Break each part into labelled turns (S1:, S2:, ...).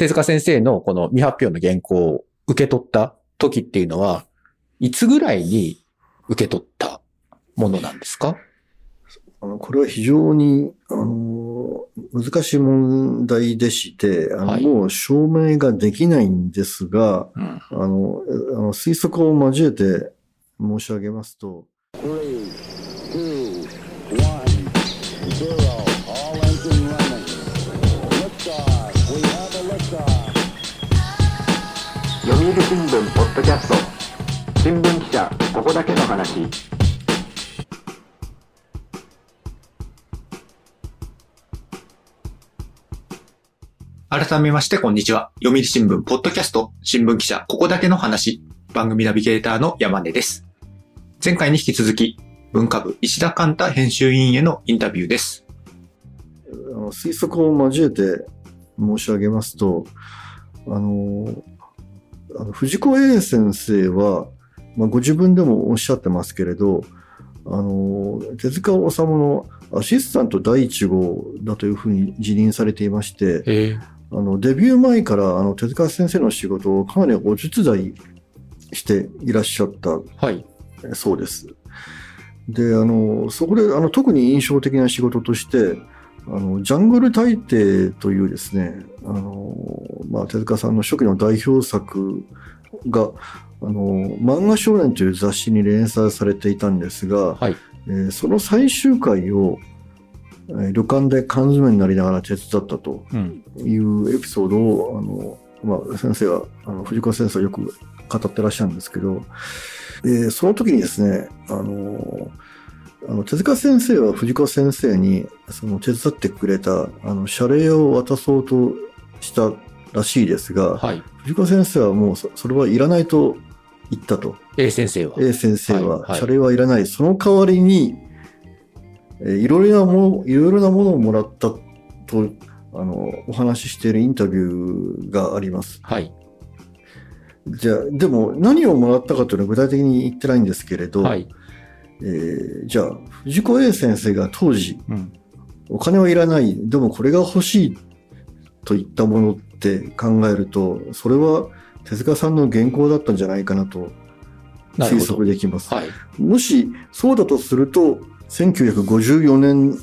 S1: 手塚先生のこの未発表の原稿を受け取った時っていうのは、いつぐらいに受け取ったものなんですか？
S2: あの、これは非常に、あの、難しい問題でして、あの、
S1: はい
S2: もう証明ができないんですが、
S1: うん。
S2: あの、あの推測を交えて申し上げますと、
S3: ドキャスト新聞記者ここだけの話
S1: 改めまして、こんにちは。読売新聞、ポッドキャスト、新聞記者、ここだけの話、番組ナビゲーターの山根です。前回に引き続き、文化部、石田寛太編集委員へのインタビューです。
S2: あの推測を交えて申し上げますと、あの、あの藤子 A 先生は、まあ、ご自分でもおっしゃってますけれど、あの、手塚治虫のアシスタント第一号だというふうに辞任されていまして、
S1: え
S2: あの、デビュー前から、あの、手塚先生の仕事をかなりお手伝いしていらっしゃった
S1: はい。
S2: そうです。で、あの、そこで、あの、特に印象的な仕事として、あの、ジャングル大帝というですね、あの、まあ、手塚さんの初期の代表作が、あの、漫画少年という雑誌に連載されていたんですが、
S1: はい
S2: えーその最終回を、えー旅館で缶詰になりながら手伝ったと
S1: うん。
S2: いうエピソードを、あの、まあ、先生は、あの、藤子先生はよく語ってらっしゃるんですけど、で、その時にですね、あの、あの手塚先生は藤子先生に、その手伝ってくれた、あの、謝礼を渡そうとしたらしいですが、
S1: はい。
S2: 藤子先生はもうそ、それはいらないと言ったと。
S1: A 先生は。
S2: A 先生
S1: はい
S2: は
S1: はい
S2: 謝礼はいらない。その代わりに、えーいろいろなもの、いろいろなものをもらったと、あの、お話ししているインタビューがあります。
S1: はい。
S2: じゃあ、でも何をもらったかというのは具体的に言ってないんですけれど、
S1: はい。
S2: えーじゃあ、藤子 A 先生が当時、
S1: うん。
S2: お金はいらない、でもこれが欲しいといったものって考えると、それは手塚さんの原稿だったんじゃないかなと推測できます。
S1: はい。
S2: もしそうだとすると、1954年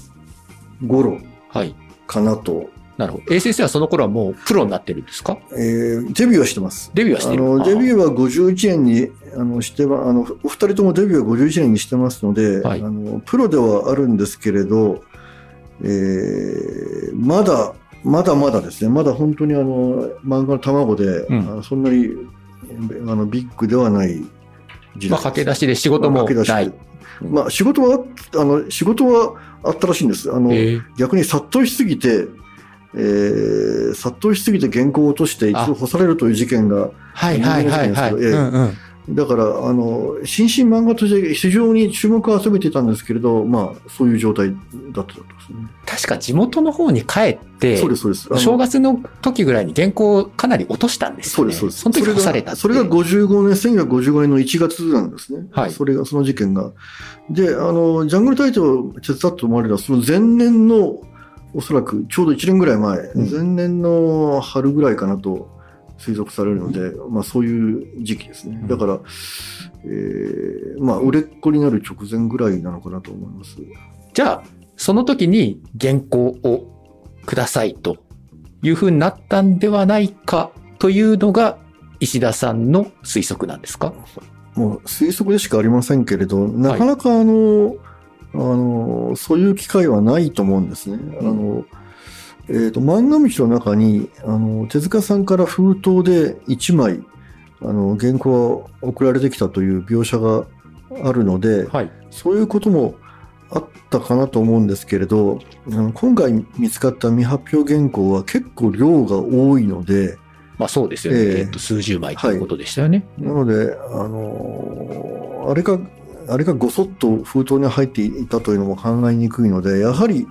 S2: 頃
S1: はい。
S2: かなと、
S1: なるほど。A 先生はその頃はもうプロになってるんですか？
S2: えーデビューはしてます。
S1: デビューはしてる。
S2: あのデビュ
S1: ー
S2: ーは51年にあのしてはあのお二人ともデビューは51年にしてますので、
S1: はい。
S2: あのプロではあるんですけれど、えーまだまだまだですね。まだ本当にあの漫画の卵で、
S1: うん。
S2: そんなにあのビッグではない時代
S1: まあ、駆け出しで仕事もない。
S2: まあ仕事はあの仕事はあったらしいんです。あの、
S1: えー。
S2: 逆に殺到しすぎて、えー殺到しすぎて原稿を落として一度干されるという事件が
S1: はいはいはいはい。うんうん。
S2: だから、あの、新進漫画として非常に注目を集めていたんですけれど、まあ、そういう状態だったとですね。
S1: 確か地元の方に帰って、
S2: そうです、そうです。
S1: 正月の時ぐらいに原稿をかなり落としたんですよね。
S2: そうです、そうです。
S1: その時干された
S2: それがそれが55年、1955年の1月なんですね。
S1: はい
S2: それが、その事件が。で、あの、ジャングルタイトルを手伝ったと思われるのは、その前年の、おそらくちょうど1年ぐらい前、
S1: うん
S2: 前年の春ぐらいかなと推測されるので、まあそういう時期ですね。
S1: うん
S2: だから、えーまあ売れっ子になる直前ぐらいなのかなと思います。
S1: じゃあ、その時に原稿をくださいというふうになったんではないかというのが石田さんの推測なんですか？
S2: もう推測でしかありませんけれど、なかなかあの、あの、そういう機会はないと思うんですね。あの、えっ、と、漫画道の中に、あの、手塚さんから封筒で1枚、あの、原稿が送られてきたという描写があるので、
S1: はい。
S2: そういうこともあったかなと思うんですけれど、あの今回見つかった未発表原稿は結構量が多いので、
S1: まあそうですよね。
S2: ええ
S1: えっと、数十枚ということでしたよね。
S2: なので、あのーあれが、あれがごそっと封筒に入っていたというのも考えにくいので、やはり、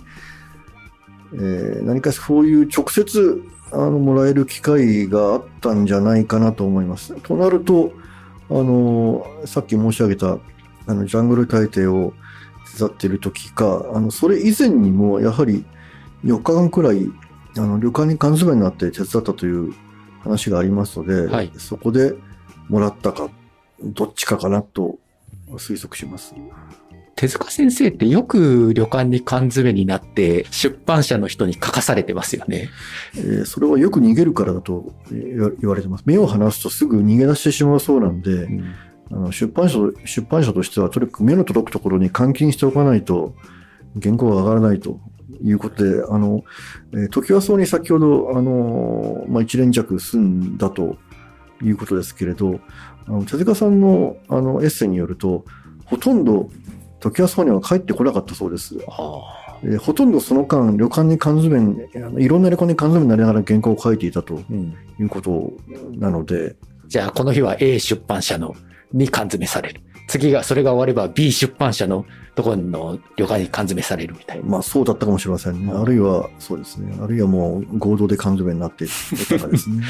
S2: えー何かそういう直接あのもらえる機会があったんじゃないかなと思います。となると、あのーさっき申し上げたあのジャングル大帝を手伝っている時か、あのそれ以前にもやはり4日間くらいあの旅館に缶詰になって手伝ったという話がありますので、
S1: はい
S2: そこでもらったか、どっちかかなと推測します。
S1: 手塚先生ってよく旅館に缶詰になって出版社の人に書かされてますよね。
S2: えーそれはよく逃げるからだとえー言われてます。目を離すとすぐ逃げ出してしまうそうなんで、あの出版社出版社としてはとにかく目の届くところに監禁しておかないと原稿が上がらないということで、あの、えー時はそうに先ほど、あの、まあ、一連弱済んだということですけれど、あの手塚さんのあのエッセイによると、ほとんど時はそうには帰ってこなかったそうです。
S1: あ
S2: えーほとんどその間、旅館に缶詰いろんな旅館に缶詰になりながら原稿を書いていたと
S1: うん
S2: いうことなので、
S1: じゃあこの日は A 出版社のに缶詰される。次が、それが終われば B 出版社のところの旅館に缶詰されるみたいな。
S2: まあそうだったかもしれませんね。あるいは、そうですね。あるいはもう合同で缶詰になっていたか ですね。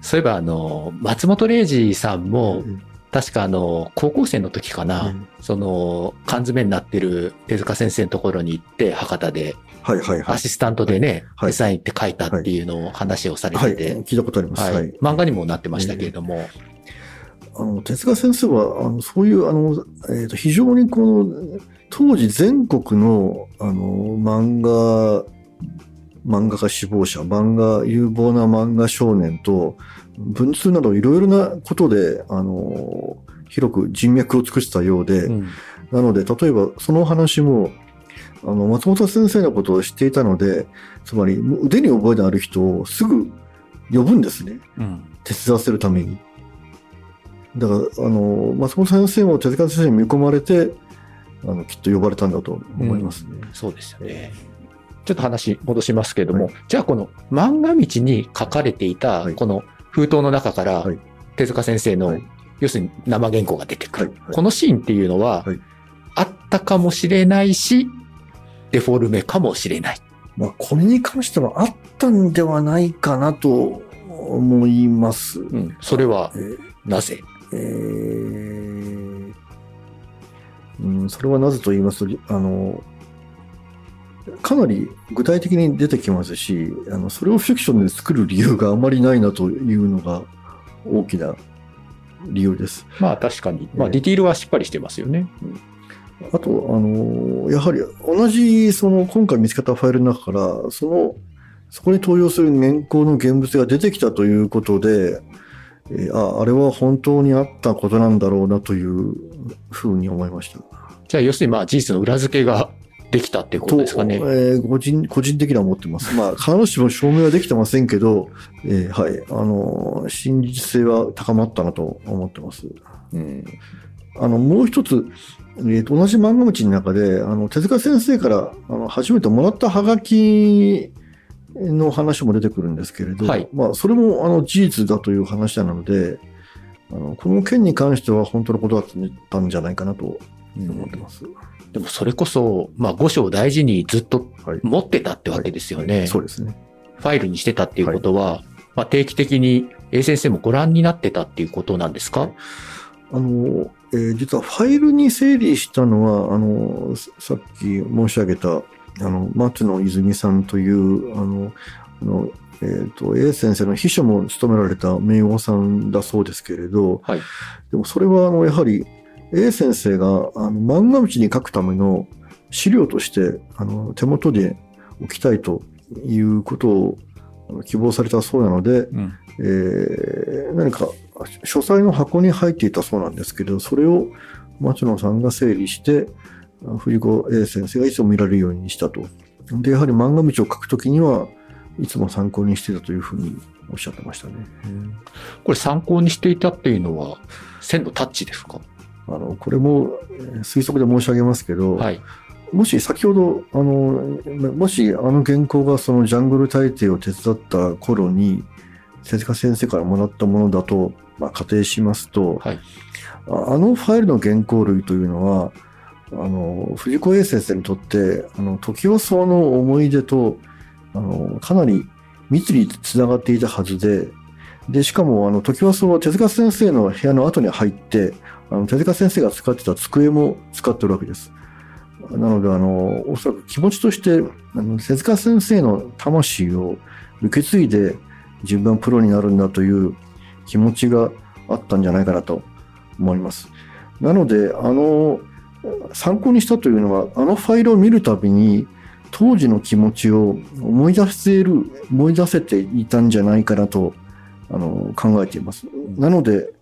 S1: そういえばあの、松本零士さんも
S2: え、ー
S1: 確かあの、高校生の時かな、その、缶詰になってる手塚先生のところに行って、博多で、
S2: はいはいはい。
S1: アシスタントでね、
S2: はい
S1: デザインって書いたっていうのを話をされ
S2: はい、
S1: てて、
S2: 聞いたことあります。
S1: はい
S2: はい。
S1: 漫画にもなってましたけれども、
S2: あの、手塚先生は、あの、そういう、あの、えっ、と、非常にこの、当時全国の、あの、漫画、漫画家志望者、漫画、有望な漫画少年と、文通などいろいろなことで、あの、広く人脈を尽くしたようで、
S1: うん
S2: なので、例えばその話も、あの、松本先生のことを知っていたので、つまり腕に覚えのある人をすぐ呼ぶんですね。
S1: うん
S2: 手伝わせるために。だから、あの、松本先生も手塚先生に見込まれて、あの、きっと呼ばれたんだと思いますね。
S1: そうですよね。ちょっと話戻しますけれども、
S2: はい。
S1: じゃあこの漫画道に書かれていた
S2: はい。
S1: この封筒の中から
S2: はい。
S1: 手塚先生の、
S2: はい。
S1: 要するに生原稿が出てくる、
S2: はい。はい。
S1: このシーンっていうのは、
S2: はい。
S1: あったかもしれないし、デフォルメかもしれない。
S2: まあ、これに関してはあったんではないかなと思います。
S1: うん、それは
S2: えー。
S1: なぜ？
S2: えーうん、それはなぜと言いますと、あの、かなり具体的に出てきますし、あの、それをフィクションで作る理由があまりないなというのが大きな理由です。
S1: まあ確かに、まあ
S2: ええ
S1: ディティールはしっかりしてますよね。
S2: あと、あの、やはり同じ、その、今回見つかったファイルの中から、その、そこに登場する原稿の現物が出てきたということで、えーあ、あれは本当にあったことなんだろうなというふうに思いました。
S1: じゃあ要するにまあ事実の裏付けができたっていうことですかね。
S2: とえー個人、個人的には思ってます。まあ、必ずしも証明はできてませんけど、えーはい、あの、真実性は高まったなと思ってます。
S1: うん
S2: あの、もう一つ、えーと同じ漫画道の中で、あの、手塚先生から、あの、初めてもらったハガキの話も出てくるんですけれど、
S1: はい
S2: まあ、それも、あの、事実だという話なので、あの、この件に関しては本当のことだったんじゃないかなと思ってます。
S1: でもそれこそ、まあ五章を大事にずっと
S2: はい。
S1: 持ってたってわけですよね。
S2: はいそうですね。
S1: ファイルにしてたっていうことは、まあ定期的に A 先生もご覧になってたっていうことなんですか？
S2: あの、えー実はファイルに整理したのは、あの、ささっき申し上げた、あの、松野泉さんという、あの、あのえっ、と、A 先生の秘書も務められた名誉さんだそうですけれど、
S1: はい。
S2: でもそれは、あの、やはり、A 先生が、あの、漫画道に書くための資料として、あの、手元で置きたいということを希望されたそうなので、
S1: うん。
S2: えー何か書斎の箱に入っていたそうなんですけど、それを松野さんが整理して、あ藤子 A 先生がいつも見られるようにしたと。で、やはり漫画道を書くときには、いつも参考にしてたというふうにおっしゃってましたね。
S1: これ参考にしていたっていうのは、線のタッチですか？
S2: あの、これもえー推測で申し上げますけど、
S1: はい。
S2: もし先ほど、あの、もしあの原稿がそのジャングル大帝を手伝った頃に、手塚先生からもらったものだと、まあ、仮定しますと、
S1: はい。
S2: ああのファイルの原稿類というのは、あの、藤子 A 先生にとって、あの、時をその思い出と、あの、かなり密につながっていたはずで、で、しかも、あの、時はそうは手塚先生の部屋の後に入って、あの、手塚先生が使ってた机も使ってるわけです。なので、あの、おそらく気持ちとして、あの手塚先生の魂を受け継いで自分はプロになるんだという気持ちがあったんじゃないかなと思います。なので、あの、参考にしたというのは、あのファイルを見るたびに、当時の気持ちを思い出せる、思い出せていたんじゃないかなと、あの、考えています。なので、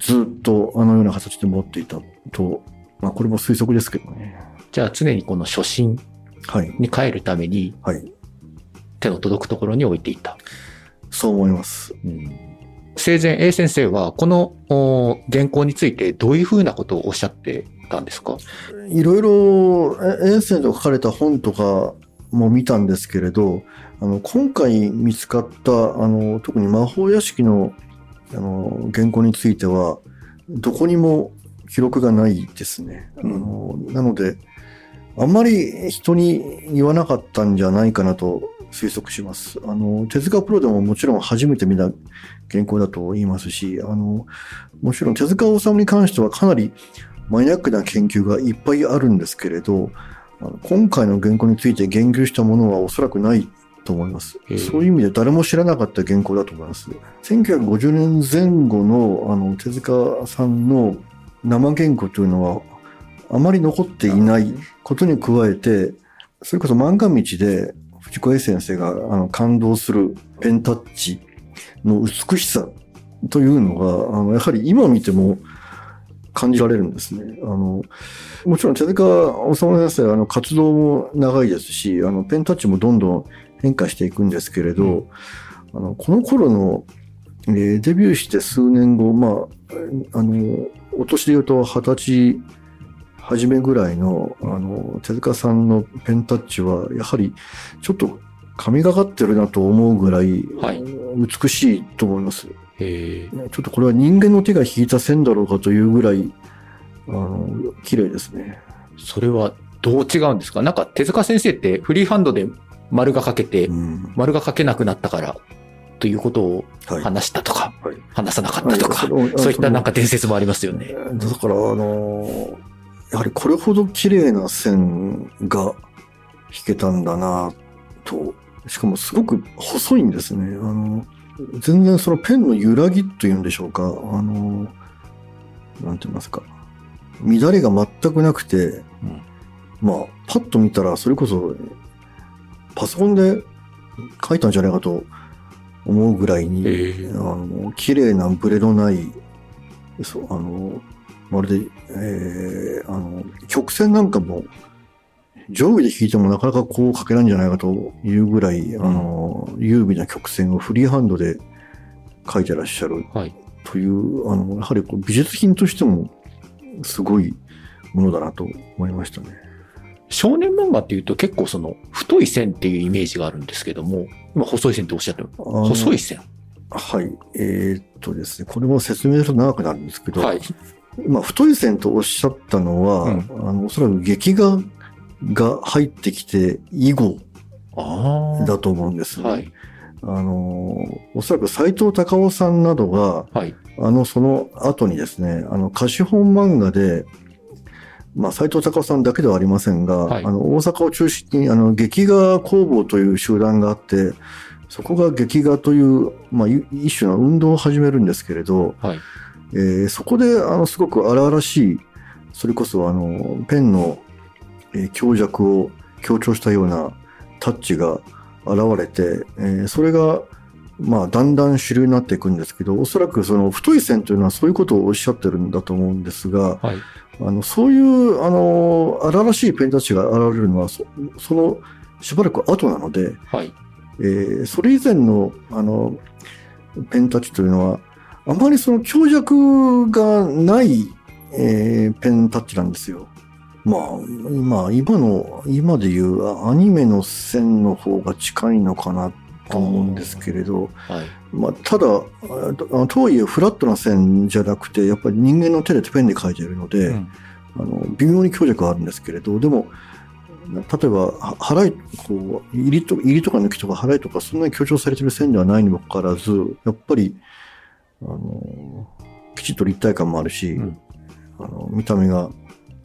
S2: ずっとあのような形で持っていたと、まあ、これも推測ですけどね。
S1: じゃあ常にこの初心
S2: はい。
S1: に帰るために
S2: はい。
S1: 手の届くところに置いていた。
S2: そう思います。
S1: 生前 A 先生はこのお原稿についてどういうふうなことをおっしゃってたんですか？
S2: いろいろ、えエンセンと書かれた本とかも見たんですけれど、あの、今回見つかった、あの、特に魔法屋敷の、あの、原稿については、どこにも記録がないですね。あのなので、あんまり人に言わなかったんじゃないかなと推測します。あの、手塚プロでももちろん初めて見た原稿だと言いますし、あの、もちろん手塚治虫に関してはかなりマニアックな研究がいっぱいあるんですけれど、今回の原稿について言及したものはおそらくないと思います。そういう意味で誰も知らなかった原稿だと思います。1950年前後のあの手塚さんの生原稿というのはあまり残っていないことに加えて、それこそ漫画道で藤子 A 先生があの感動するペンタッチの美しさというのが、あのやはり今見ても感じられるんですね。あの、もちろん手塚治虫先生はあの活動も長いですし、あのペンタッチもどんどん変化していくんですけれど、
S1: うん
S2: あのこの頃の、えーデビューして数年後、まあ、あの、お年で言うと二十歳初めぐらいの、あの、手塚さんのペンタッチは、やはりちょっと神がかってるなと思うぐらい、
S1: はい
S2: 美しいと思います。
S1: へえ。
S2: ちょっとこれは人間の手が引いた線だろうかというぐらい、あの、綺麗ですね。
S1: それはどう違うんですか？なんか手塚先生ってフリーハンドで丸が書けて、
S2: うん。
S1: 丸が書けなくなったからということを
S2: はい。
S1: 話したとか、
S2: はい
S1: 話さなかったとか、
S2: そ
S1: ういったなんか伝説もありますよね。
S2: だから、あの、やはりこれほど綺麗な線が引けたんだなと、しかもすごく細いんですね。あの、全然そのペンの揺らぎというんでしょうか。あの、なんて言いますか。乱れが全くなくて、
S1: うん
S2: まあ、パッと見たらそれこそパソコンで書いたんじゃないかと思うぐらいに、
S1: へえ
S2: あの、綺麗なブレのない、そう、あの、まるで、えー、あの、曲線なんかも、上下で弾いてもなかなかこう書けないんじゃないかというぐらい、あの、優美な曲線をフリーハンドで書いてらっしゃる
S1: はい。
S2: という、あの、やはりこう美術品としても、すごいものだなと思いましたね。
S1: 少年漫画っていうと結構その太い線っていうイメージがあるんですけども、今細い線っておっしゃってる。細い線。
S2: はい。えーっとですね、これも説明すると長くなるんですけど、
S1: はい。
S2: まあ、太い線とおっしゃったのは、
S1: うん
S2: あの、おそらく劇画が入ってきて以後
S1: あ
S2: だと思うんです
S1: あ。
S2: ね。
S1: はい。
S2: あの、おそらく斎藤隆夫さんなどが、
S1: はい。
S2: あの、その後にですね、あの、貸本漫画で、まあ、斎藤隆夫さんだけではありませんが、
S1: はい
S2: あの、大阪を中心に、あの、劇画工房という集団があって、そこが劇画という、まあ、い一種の運動を始めるんですけれど、
S1: はい。
S2: えーそこで、あの、すごく荒々しい、それこそ、あの、ペンの、えー強弱を強調したようなタッチが現れて、えーそれが、まあ、だんだん主流になっていくんですけど、おそらくその太い線というのはそういうことをおっしゃってるんだと思うんですが、
S1: はい。
S2: あの、そういう、あの、荒々しいペンタッチが現れるのは、そその、しばらく後なので、
S1: はい。
S2: えーそれ以前の、あの、ペンタッチというのは、あまりその強弱がない、えーペンタッチなんですよ。まあ、今、今の、今でいうアニメの線の方が近いのかなと思うんですけれど、
S1: はい。
S2: まあ、ただ、あととはいえフラットな線じゃなくて、やっぱり人間の手でペンで書いているので、
S1: うん
S2: あの、微妙に強弱はあるんですけれど、でも、例えば、は払い、こう、入りと、入りとか抜きとか払いとか、そんなに強調されてる線ではないにもかかわらず、やっぱり、あの、きちっと立体感もあるし、
S1: うん
S2: あの、見た目が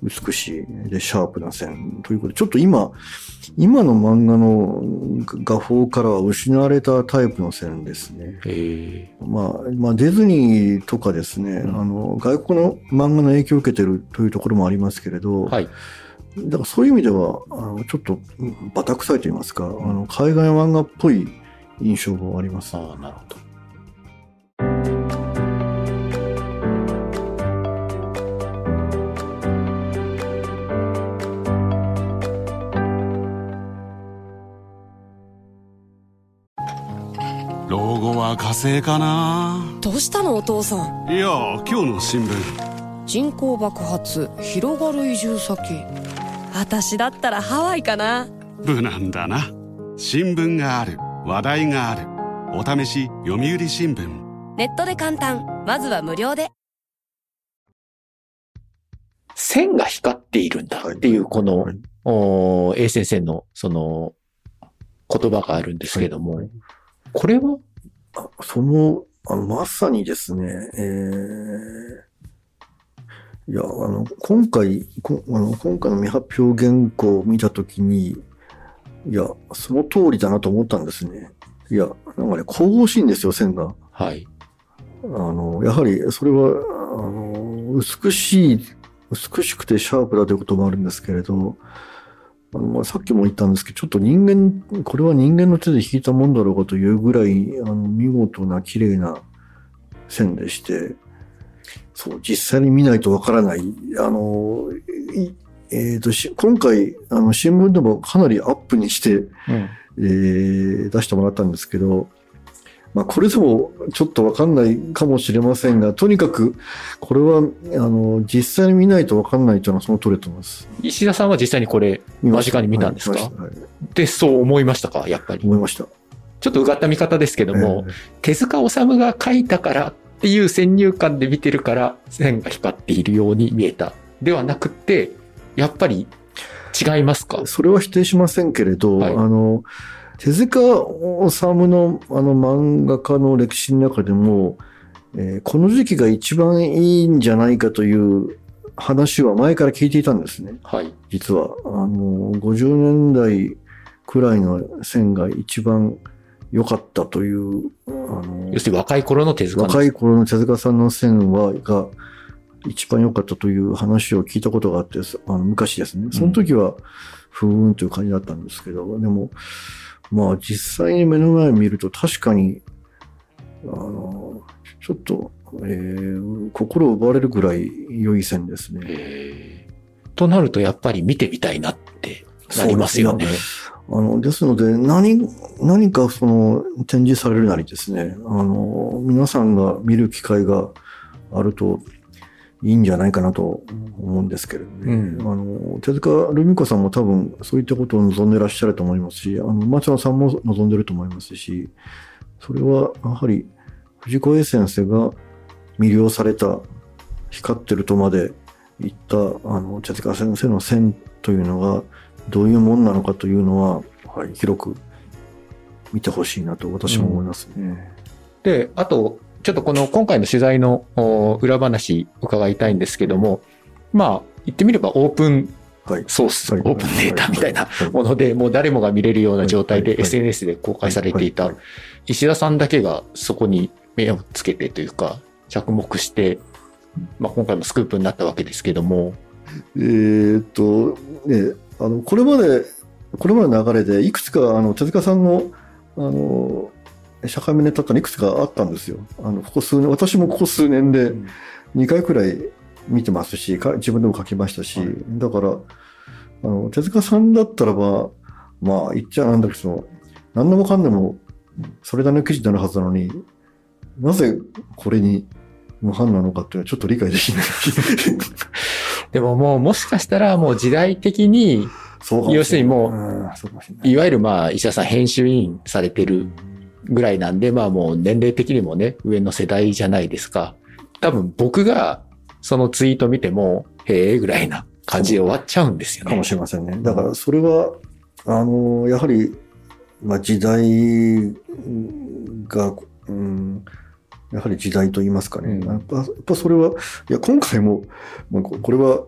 S2: 美しい、で、シャープな線ということで、ちょっと今、今の漫画の画法からは失われたタイプの線ですね。
S1: え
S2: まあ、まあ、ディズニーとかですね、
S1: うん
S2: あの、外国の漫画の影響を受けてるというところもありますけれど、
S1: はい。
S2: だからそういう意味では、あのちょっと、うんバタ臭いと言いますか、あの、海外漫画っぽい印象があります。
S1: ああ、なるほど。
S4: は火星かな。
S5: どうしたのお父さん？
S4: いや今日の新聞。
S5: 人口爆発広がる移住先。私だったらハワイかな。
S4: 無難だな。新聞がある。話題がある。お試し読売新聞。
S5: ネットで簡単。まずは無料で。
S1: 線が光っているんだ。っていう、この、
S2: はい。
S1: おー A 先生の、その、言葉があるんですけども、これは
S2: あその、あの、まさにですね、えーいや、あの、今回、こあの今回の未発表原稿を見たときに、いや、その通りだなと思ったんですね。いや、なんかね、神々しいんですよ、線が。
S1: はい。
S2: あの、やはり、それは、あの、美しい、美しくてシャープだということもあるんですけれど、あのまあ、さっきも言ったんですけど、ちょっと人間、これは人間の手で引いたもんだろうかというぐらい、あの、見事な綺麗な線でして、そう、実際に見ないとわからない、あの、いえっ、と、し今回、あの、新聞でもかなりアップにして、
S1: うん。
S2: えー出してもらったんですけど、まあ、これでもちょっとわかんないかもしれませんが、とにかく、これは、あの、実際に見ないとわかんないというのはその通りだと思います。
S1: 石田さんは実際にこれ、間近に見たんですか？
S2: はいはい
S1: で、そう思いましたか？やっぱり。
S2: 思いました。
S1: ちょっとうがった見方ですけども、
S2: えー
S1: 手塚治虫が書いたからっていう先入観で見てるから線が光っているように見えた。ではなくて、やっぱり違いますか？
S2: それは否定しませんけれど、
S1: はい
S2: あの、手塚治虫のあの漫画家の歴史の中でも、えーこの時期が一番いいんじゃないかという話は前から聞いていたんですね。
S1: はい。
S2: 実は。あの、50年代くらいの線が一番良かったという、あの
S1: 要、するに若い頃の手塚の
S2: 若い頃の手塚さんの線は、が一番良かったという話を聞いたことがあって、あの昔ですね。その時は、ふーんという感じだったんですけど、でも、まあ実際に目の前を見ると確かに、あの、ちょっと、えー心を奪われるぐらい良い線ですね。
S1: となるとやっぱり見てみたいなってなりますよね。
S2: あの、ですので、何、何かその展示されるなりですね、あの、皆さんが見る機会があるといいんじゃないかなと思うんですけれどね。
S1: うん
S2: あの、手塚ルミ子さんも多分そういったことを望んでらっしゃると思いますし、あの、松野さんも望んでると思いますし、それはやはり藤子 A 先生が魅了された、光ってるとまで言った、あの、手塚先生の線というのが、どういうもんなのかというのは、はい、広く見てほしいなと私も思いますね。
S1: で、あと、ちょっとこの今回の取材のお裏話伺いたいんですけども、まあ、言ってみればオープン
S2: はい。
S1: ソース、オ
S2: はい。
S1: ープンデータみたいな
S2: はい。
S1: もので、もう誰もが見れるような状態で SNS で公開されていた
S2: はい。
S1: 石田さんだけがそこに目をつけてというか、着目して、まあ今回もスクープになったわけですけども、
S2: えーっと、ね、あの、これまで、これまでの流れで、いくつか、あの、手塚さんの、あの、社会面ネタってのいくつかあったんですよ。あの、ここ数年、私もここ数年で
S1: ん
S2: 2回くらい見てますし、か自分でも書きましたし、
S1: はい
S2: だから、あの、手塚さんだったらば、まあ、言っちゃなんだけど、何でもかんでも、それなりの記事になるはずなのに、なぜこれに無反なのかっていうのはちょっと理解できない。
S1: でももうもしかしたらもう時代的に、要するにもう。
S2: い
S1: わゆるまあ石田さん編集員されてるぐらいなんで、まあもう年齢的にもね、上の世代じゃないですか。多分僕がそのツイート見ても、へえぐらいな感じで終わっちゃうんですよね。
S2: かもしれませんね。だからそれは、あの、やはり、まあ時代が、うん、やはり時代と言いますかね。
S1: うん
S2: やっぱやっぱそれは、いや、今回も、まあ、ここれは、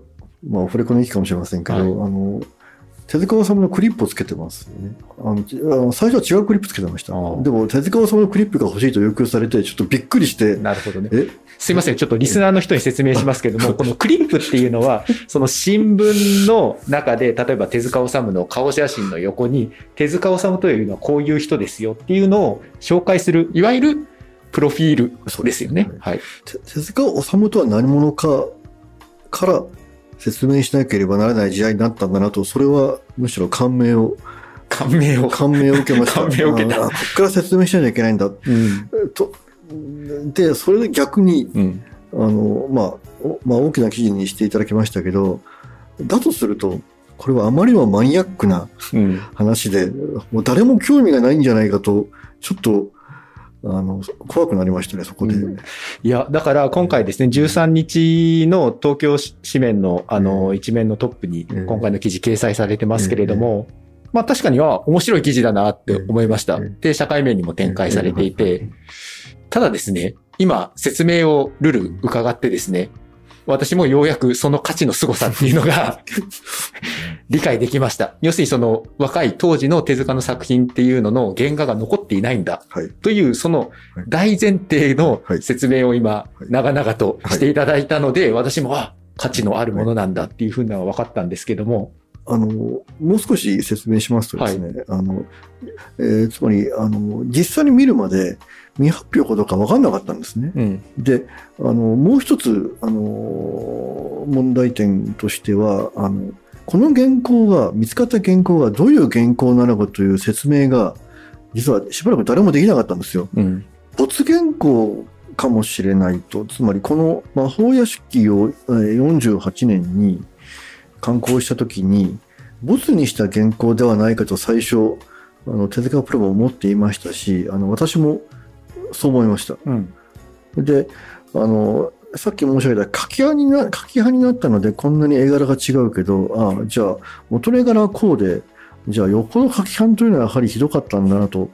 S2: まあ、オフレコの域かもしれませんけど、
S1: はい
S2: あの、手塚治虫のクリップをつけてますよね。あの最初は違うクリップつけてました。でも、手塚治虫のクリップが欲しいと要求されて、ちょっとびっくりして、
S1: なるほどね。
S2: え？
S1: すいません。ちょっとリスナーの人に説明しますけども、このクリップっていうのは、その新聞の中で、例えば手塚治虫の顔写真の横に、手塚治虫というのはこういう人ですよっていうのを紹介する、いわゆるプロフィールですよね。はい。
S2: 手手塚治虫とは何者かから説明しなければならない時代になったんだなと、それはむしろ感銘を、
S1: 感銘を。
S2: 感銘を受けました。
S1: 感銘を受けた
S2: こっから説明しなきゃいけないんだ。
S1: うん。
S2: と、で、それで逆に、
S1: うん。
S2: あの、まあ、おまあ、大きな記事にしていただきましたけど、だとすると、これはあまりにもマニアックな
S1: うん。
S2: 話で、もう誰も興味がないんじゃないかと、ちょっと、あの、怖くなりましたね、そこで。
S1: うんいや、だから今回ですね、13日の東京紙面のあの一面のトップに
S2: うん。
S1: 今回の記事掲載されてますけれども、まあ確かには面白い記事だなって思いました。
S2: うん。
S1: で、社会面にも展開されていて、ただですね、今説明をルル伺ってですね、私もようやくその価値の凄さっていうのが理解できました。要するにその若い当時の手塚の作品っていうのの原画が残っていないんだ。
S2: はい。
S1: というその大前提の
S2: はい。
S1: 説明を今
S2: はい。
S1: 長々としていただいたので、私もあ価値のあるものなんだっていうふうなのが分かったんですけども、
S2: あの、もう少し説明しますとですね、あの、えーつまり、あの、実際に見るまで未発表かどうか分かんなかったんですね。
S1: うん、
S2: で、あの、もう一つ、あの、問題点としては、あの、この原稿が、見つかった原稿がどういう原稿なのかという説明が、実はしばらく誰もできなかったんですよ。
S1: うん、
S2: 没原稿かもしれないと、つまりこの魔法屋敷をえー48年に刊行したときに、没にした原稿ではないかと最初、あの手塚プロも思っていましたし、あの私もそう思いました。
S1: うん、
S2: で、あの、さっき申し上げた書き派にな、書き派になったのでこんなに絵柄が違うけど、ああ、じゃあ元の絵柄はこうで、じゃあよっぽど書き派というのはやはりひどかったんだなと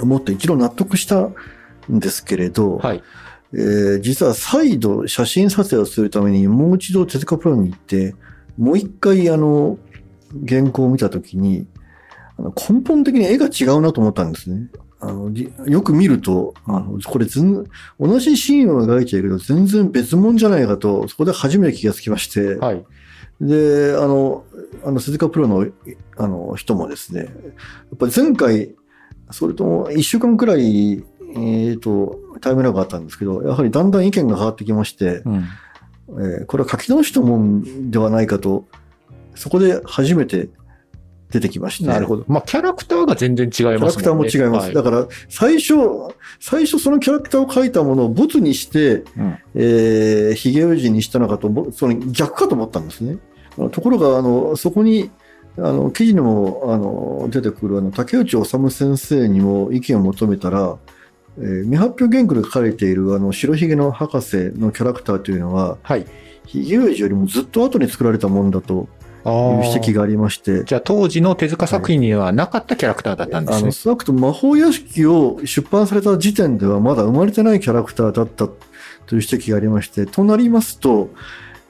S2: 思って一度納得したんですけれど、
S1: はい。
S2: えー実は再度写真撮影をするためにもう一度手塚プロに行って、もう一回あの、原稿を見たときに、根本的に絵が違うなと思ったんですね。あのじよく見ると、あのこれ全同じシーンを描いてるけど、全然別物じゃないかと、そこで初めて気がつきまして、
S1: はい。
S2: で、あの、あの、鈴鹿プロの、あの、人もですね、やっぱり前回、それとも一週間くらい、えっ、と、タイムラグがあったんですけど、やはりだんだん意見が変わってきまして、
S1: うん、
S2: えーこれは書き直したもんではないかと、そこで初めて出てきまして。
S1: なるほど。まあ、キャラクターが全然違いますね。
S2: キャラクターも違います。
S1: はい
S2: だから、最初、最初そのキャラクターを描いたものをボツにして、
S1: うん
S2: えー、ヒゲウジにしたのかと、ぼその逆かと思ったんですね。ところが、あの、そこに、あの、記事にも、あの、出てくる、あの、竹内治先生にも意見を求めたら、えー未発表原稿で書かれている、あの、白ひげの博士のキャラクターというのは、
S1: はい。
S2: ヒゲウジよりもずっと後に作られたものだと
S1: あ
S2: いう指摘
S1: が。
S2: がありまして、
S1: じゃあ、当時の手塚作品にはなかったキャラクターだったんですね
S2: あの、。少なくとも魔法屋敷を出版された時点ではまだ生まれてないキャラクターだったという指摘がありまして、となりますと、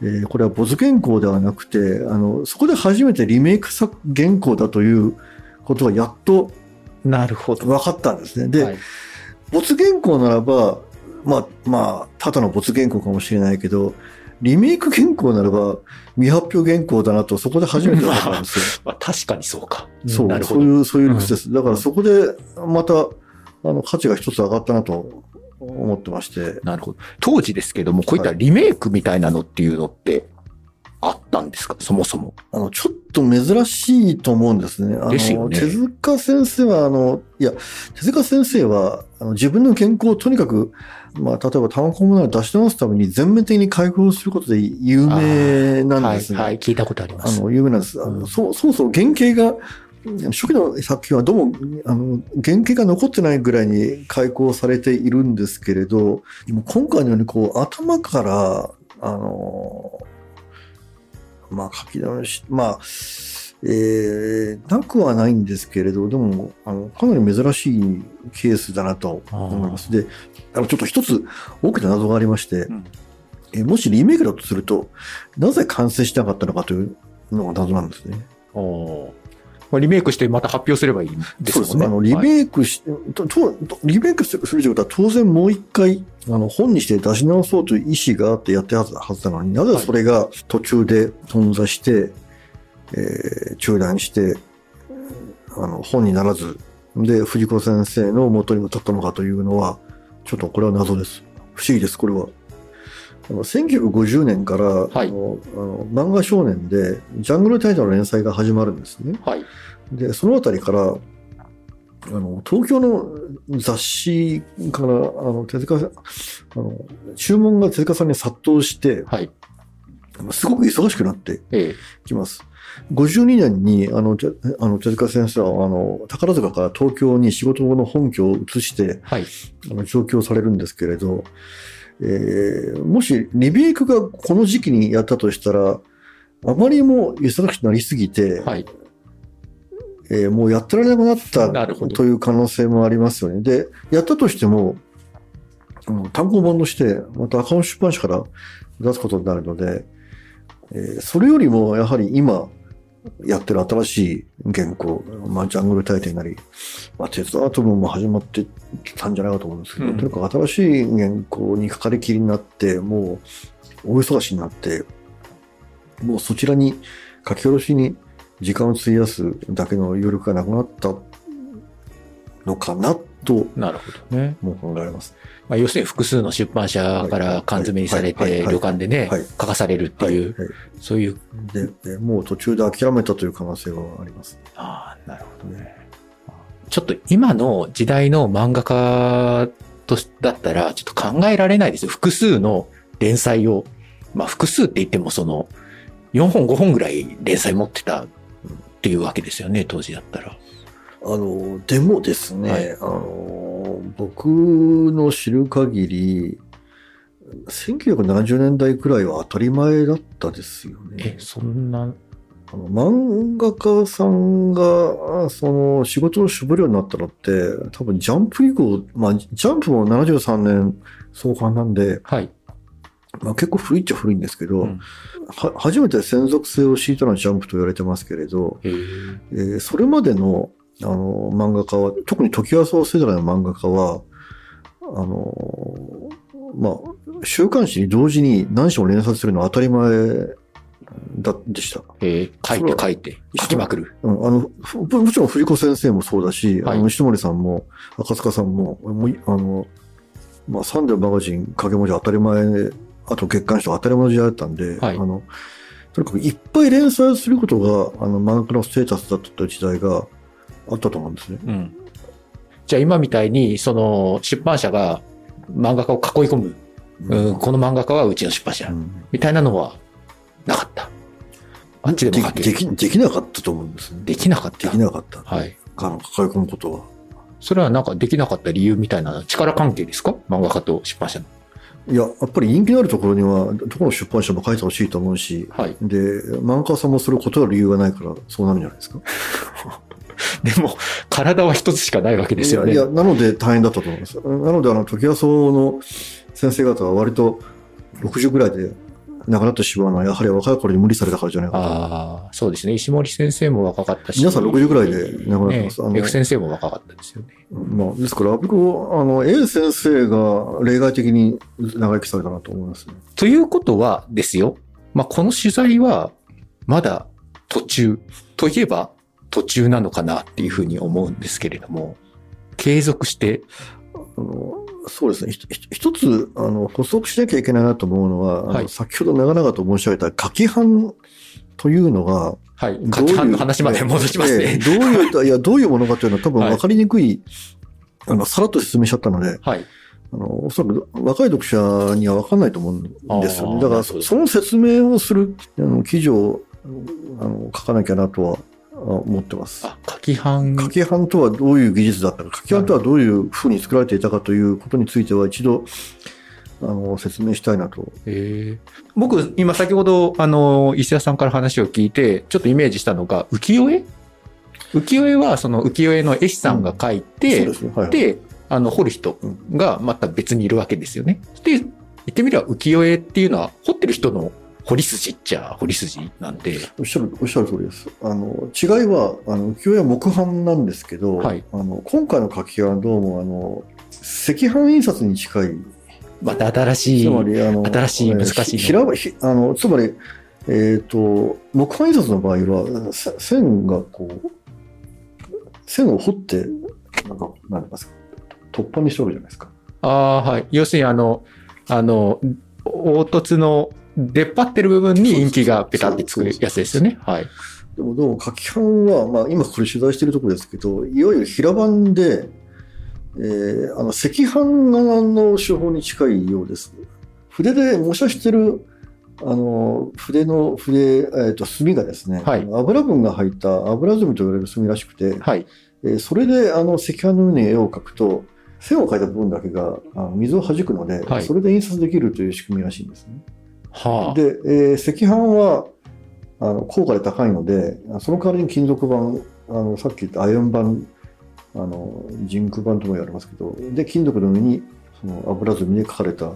S2: えーこれは没原稿ではなくて、あの、そこで初めてリメイク作原稿だということがやっと
S1: なるほど。
S2: 分かったんですね。で、
S1: はい
S2: 没原稿ならば、まあ、まあ、ただの没原稿かもしれないけど、リメイク原稿ならば未発表原稿だなと、そこで初めて分かったんですよ。
S1: まあ、確かにそうか。
S2: そう、
S1: なるほど。
S2: そういう、そういう理屈です。だからそこで、また、あの、価値が一つ上がったなと思ってまして。
S1: なるほど。当時ですけども、こういったリメイクみたいなのっていうのってあったんですか？そもそも。
S2: あの、ちょっと珍しいと思うんですね。あの、
S1: ですよね
S2: 手塚先生は、あの、いや、手塚先生は、あの自分の原稿をとにかく、まあ、例えば、単行本など出し直すために全面的に開封することで有名なんですね。
S1: はい、はい、聞いたことあります。
S2: あの、有名なんです。あの、
S1: うん
S2: そう、そうそう、原型が、初期の作品はどうも、あの、原型が残ってないぐらいに開講されているんですけれど、今回のようにこう、頭から、あの、まあ書き直し、まあ、えー、なくはないんですけれど、でも、あの、かなり珍しいケースだなと思います。で、あの、ちょっと一つ大きな謎がありまして、
S1: ん
S2: えもしリメイクだとすると、なぜ完成しなかったのかというのが謎なんですね。
S1: おーまあリメイクしてまた発表すればいいんですね。
S2: そうです。あの、リ
S1: はい
S2: メイクし、ととリメイクするということは当然もう一回、あの、本にして出し直そうという意思があってやってるはずはずなのになぜそれが途中で頓挫して、えー中断して、あの、本にならず、で、藤子先生の元にも立ったのかというのは、ちょっとこれは謎です。不思議です、これは。あの1950年から、
S1: はい
S2: あのあの漫画少年で、ジャングルタイの連載が始まるんですね。
S1: はい。
S2: で、そのあたりから、あの、東京の雑誌から、あの、手塚さん、あの、注文が手塚さんに殺到して、
S1: はい。
S2: すごく忙しくなって
S1: ええ。
S2: きます。52年に、あの、てあの手塚先生は、あの、宝塚から東京に仕事の本拠を移して、
S1: はい。
S2: あの上京されるんですけれど、えーもしリメイクがこの時期にやったとしたら、あまりにも忙しくなりすぎて、
S1: はい。
S2: えーもうやってられなくなったという可能性もありますよね。で、やったとしても、単行本として、また赤本出版社から出すことになるので、えーそれよりもやはり今やってる新しい原稿、まあ、ジャングル大帝なり、まあ、鉄道アトムも始まってたんじゃないかと思うんですけど、
S1: うん
S2: とにかく新しい原稿にかかりきりになって、もう大忙しになって、もうそちらに書き下ろしに時間を費やすだけの余力がなくなったのかなと
S1: なるほどね。
S2: も考えられます。
S1: まあ、要するに複数の出版社から缶詰にされて、旅館でね
S2: はい、
S1: 書かされるっていう、
S2: はい
S1: そういう。
S2: ででもう途中で諦めたという可能性はあります。
S1: ああ、なるほどね。ちょっと今の時代の漫画家としだったら、ちょっと考えられないですよ。複数の連載を、まあ複数って言ってもその、4本5本ぐらい連載持ってたっていうわけですよね、当時だったら。
S2: あの、でもですね、
S1: はい
S2: あの、僕の知る限り、1970年代くらいは当たり前だったですよ
S1: え
S2: ね、。
S1: そんな、
S2: あの漫画家さんが、その、仕事を絞るようになったのって、多分ジャンプ以降、まあ、ジャンプも73年創刊なんで、
S1: はい。
S2: まあ、結構古いっちゃ古いんですけど、
S1: うん
S2: は初めて専属性を敷いたのはジャンプと言われてますけれど、
S1: え
S2: えーそれまでのあの漫画家は、特に時はそう世代の漫画家は、あのまあ、週刊誌に同時に何章も連載するのは当たり前だでした。
S1: えー書いて書いて、書きまくる。
S2: うん、あの、ふもちろん藤子先生もそうだし、
S1: はい
S2: あの、石森さんも、赤塚さんも、もういあの、まあ、サンデーマガジン、影文字当たり前で、あと月刊誌と当たり前の時代だったんで、
S1: はい
S2: あの、とにかくいっぱい連載することが、あの、漫画家のステータスだった時代があったと思うんですね。
S1: うん。じゃあ今みたいに、その、出版社が漫画家を囲い込む。うん、この漫画家はうちの出版社
S2: う。ん
S1: みたいなのは、なかった。あっちでも。
S2: でき、できなかったと思うんですね。
S1: できなかった。
S2: できなかった。
S1: はい。
S2: あの、抱え込むことは。
S1: それはなんかできなかった理由みたいな力関係ですか？漫画家と出版社の。
S2: いや、やっぱり人気のあるところには、どこの出版社も書いてほしいと思うし、
S1: はい。
S2: で、漫画家さんもそれを断る理由がないから、そうなるんじゃないですか？
S1: でも、体は一つしかないわけですよね。
S2: いや、いやなので大変だったと思います。なので、あの、時はそうの先生方は割と60ぐらいで亡くなってしまうのは、やはり若い頃に無理されたからじゃないかと。
S1: ああ、そうですね。石森先生も若かったし。
S2: 皆さん60ぐらいで亡くなってます。あの
S1: F 先生も若かったですよね。
S2: まあ、ですから、僕は、あの、A 先生が例外的に長生きされたなと思いますね。
S1: ということはですよ。まあ、この取材は、まだ途中といえば途中なのかなっていうふうに思うんですけれども、継続して、
S2: あのそうですね。一つ、あの、補足しなきゃいけないなと思うのは、あの
S1: はい
S2: 先ほど長々と申し上げた書き版というのが、
S1: はい。書き版の話まで戻しますね。
S2: ええどういう、いや、どういうものかというのは多分
S1: はい
S2: 分かりにくい、あの、さらっと説明しちゃったので、
S1: はい。
S2: あの、おそらく若い読者には分かんないと思うんですよね。だから、
S1: あーなるほど
S2: その説明をする、あの、記事を、あの、書かなきゃなとはあ思ってます。
S1: あ、書き版。
S2: 書き版とはどういう技術だったか、書き版とはどういう風に作られていたかということについては一度、あの、説明したいなと。
S1: えー僕、今先ほど、あの、石田さんから話を聞いて、ちょっとイメージしたのが、浮世絵？浮世絵は、その浮世絵の絵師さんが描い
S2: そう
S1: て
S2: で、すね。はい、はい。
S1: で、あの、彫る人がまた別にいるわけですよね。で、ってみれば浮世絵っていうのは、彫ってる人の彫り筋っちゃ彫り筋なんで、
S2: おっしゃる、おっしゃる通りです。あの、違いは、あの、浮世絵は木版なんですけど、
S1: はい
S2: あの、今回の書きはどうも、あの、赤版印刷に近い。
S1: また新しい、
S2: つまり、あの、
S1: 新しい
S2: えー
S1: 難しいの
S2: ひひらばひあの、つまり、えっ、と、木版印刷の場合は、せ線がこう、線を彫って、なんか、なんて言いますか、突破にしてるじゃないですか。
S1: ああ、はい。要するにあの、あの、凹凸の出っ張ってる部分にインキがペタってつくやつですよね。はい。
S2: でもどうも書き版は、まあ今これ取材してるところですけど、いわゆる平版で、えーあの赤飯の手法に近いようです。筆で模写してるあの筆の筆、えー、と墨がですね、
S1: はい
S2: 油分が入った油墨と言われる墨らしくて、
S1: はい。
S2: えーそれであの赤飯のように絵を描くと線を描いた部分だけが水を弾くので、
S1: はい
S2: それで印刷できるという仕組みらしいんですね。
S1: はあ。
S2: で、えー赤飯はあの高価で高いので、その代わりに金属板、あのさっき言ったアイロン板、あのジンク板とも言われますけど、で金属の上にその油墨で書かれた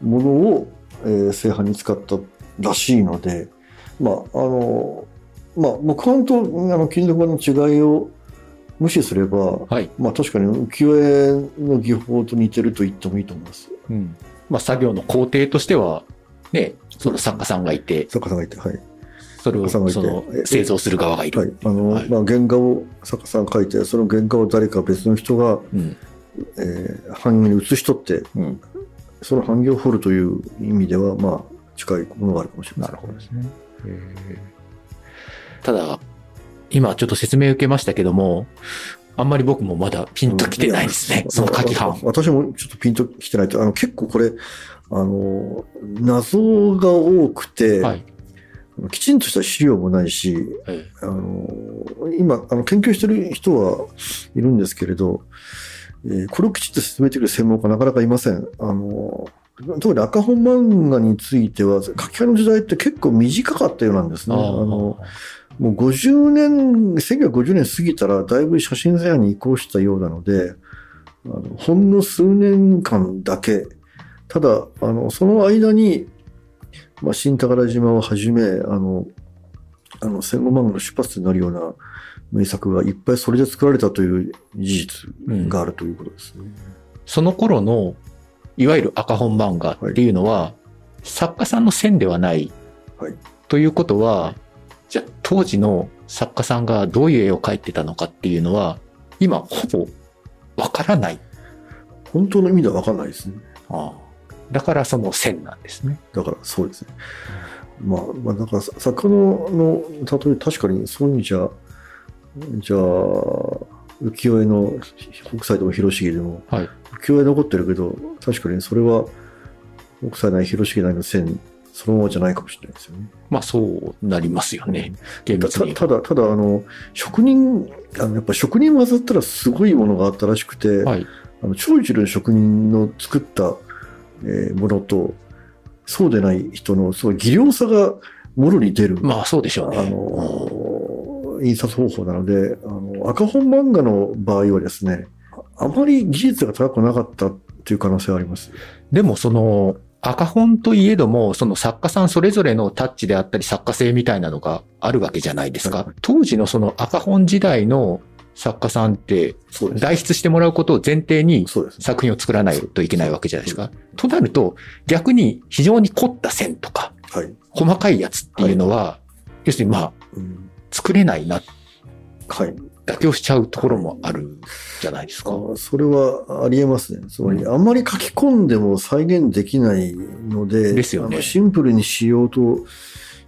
S2: ものを、えー正版に使ったらしいので、まああのまあ、木版とあの金属板の違いを無視すれば、
S1: はい。
S2: まあ、確かに浮世絵の技法と似てると言ってもいいと思います。
S1: うん。まあ作業の工程としては、ね、その作家さんがいて、
S2: 作家さんがいて、はい。
S1: それを、
S2: 作家さ
S1: その
S2: んがいて、
S1: 製造する側がいる。
S2: はい、あの、
S1: はい
S2: まあ、原画を作家さんが描いて、その原画を誰か別の人が、
S1: うん。
S2: えー、版画に写し取って、
S1: うん。
S2: その版画を彫るという意味では、まあ、近いものがあるかもしれません。
S1: なるほどですね。ただ、今ちょっと説明受けましたけども、あんまり僕もまだピンときてないですね。
S2: うん
S1: その書き版。
S2: 私もちょっとピンときてないと、あの、結構これ、あの、謎が多くて、
S1: はい。
S2: きちんとした資料もないし、
S1: え
S2: あの今あの研究してる人はいるんですけれど、えーこれをきちんと説明できる専門家なかなかいません。あの特に赤本漫画については書き換えの時代って結構短かったようなんですね。あ
S1: あ
S2: の
S1: の、
S2: もう50年、1950年過ぎたらだいぶ写真図案に移行したようなので、あのほんの数年間だけ、ただ、あの、その間に、まあ、新宝島をはじめ、あの、あの、戦後漫画の出発点になるような名作がいっぱいそれで作られたという事実があるということですね。
S1: その頃の、いわゆる赤本漫画っていうのは、作家さんの線ではない。
S2: はい
S1: ということは、じゃあ当時の作家さんがどういう絵を描いてたのかっていうのは、今ほぼわからない。
S2: 本当の意味では分かんないですね。
S1: ああだからその線なんですね。
S2: だからそうですね。まあ、まあ、だから作家のの例え確かにそういう意味じゃ、じゃあ、浮世絵の北斎でも広重でも、
S1: はい
S2: 浮世絵残ってるけど、確かにそれは北斎ない広重ないの線、そのままじゃないかもしれないですよね。
S1: まあそうなりますよね。厳
S2: た
S1: 密に。
S2: たただ、ただ、あの、職人、あのやっぱ職人混ざったらすごいものがあったらしくて、
S1: はい。
S2: あの長寿の職人の作った、えーものと、そうでない人のすごい技量差がもろに出る、
S1: まあそうでしょうね。
S2: あの印刷方法なのであの赤本漫画の場合はですねあまり技術が高くなかったっていう可能性はあります。
S1: でもその赤本といえども、その作家さんそれぞれのタッチであったり作家性みたいなのがあるわけじゃないですか。
S2: はい
S1: 当時のその赤本時代の作家さんって。代筆してもらうことを前提に。作品を作らないといけないわけじゃないですか。となると逆に非常に凝った線とか
S2: はい。
S1: 細かいやつっていうのは、要するにまあ
S2: うん
S1: 作れないな、
S2: はい。
S1: 妥協しちゃうところもあるじゃないですか。
S2: あそれはありえますね。つまり、あんまり書き込んでも再現できないので、
S1: ですよね
S2: シンプルにしようと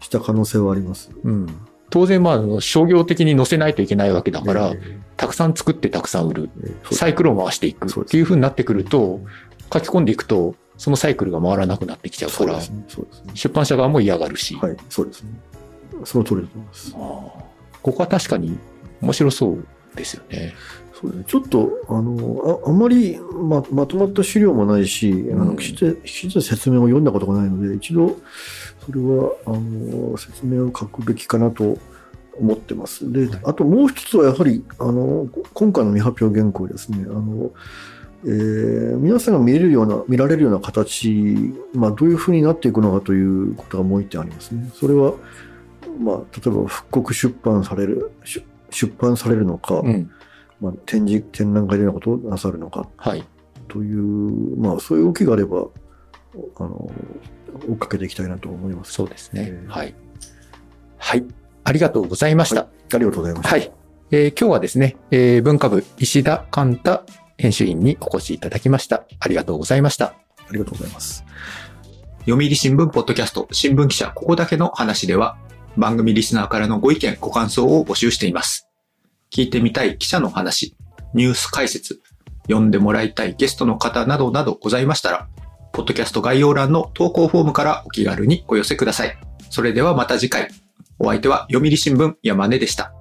S2: した可能性はあります。
S1: うん。当然まあ商業的に載せないといけないわけだから、
S2: え
S1: たくさん作ってたくさん売る。サイクルを回していくっていう風になってくると、書き込んでいくと、そのサイクルが回らなくなってきちゃうから。出版社側も嫌がるし、
S2: はい、そうですね。その通りだと思います。
S1: ここは確かに面白そうですよね。
S2: そうですね。ちょっと、あの、ああんまりままとまった資料もないし、あ
S1: うん
S2: のきちんときちんと説明を読んだことがないので、一度、それは、あの、説明を書くべきかなと思ってます。で、あともう一つはやはり、あの、こ今回の未発表原稿ですね、あの、えー皆さんが見れるような、見られるような形、まあ、どういうふうになっていくのかということがもう一点ありますね。それは、まあ、例えば復刻出版される、出出版されるのか、
S6: うん。
S2: まあ、展示、展覧会でのことをなさるのか
S6: はい。
S2: という、まあ、そういう動きがあれば、あの、追っかけていきたいなと思います。
S6: そうですね。
S2: えー
S6: はい。はい。ありがとうございました。
S2: ありがとうございます。
S6: はい。えー今日はですね、えー文化部石田寛太編集員にお越しいただきました。ありがとうございました。
S2: ありがとうございます。
S6: 読売新聞ポッドキャスト新聞記者ここだけの話では番組リスナーからのご意見ご感想を募集しています。聞いてみたい記者の話、ニュース解説、読んでもらいたいゲストの方などなどございましたら、ポッドキャスト概要欄の投稿フォームからお気軽にお寄せください。それではまた次回。お相手は読売新聞山根でした。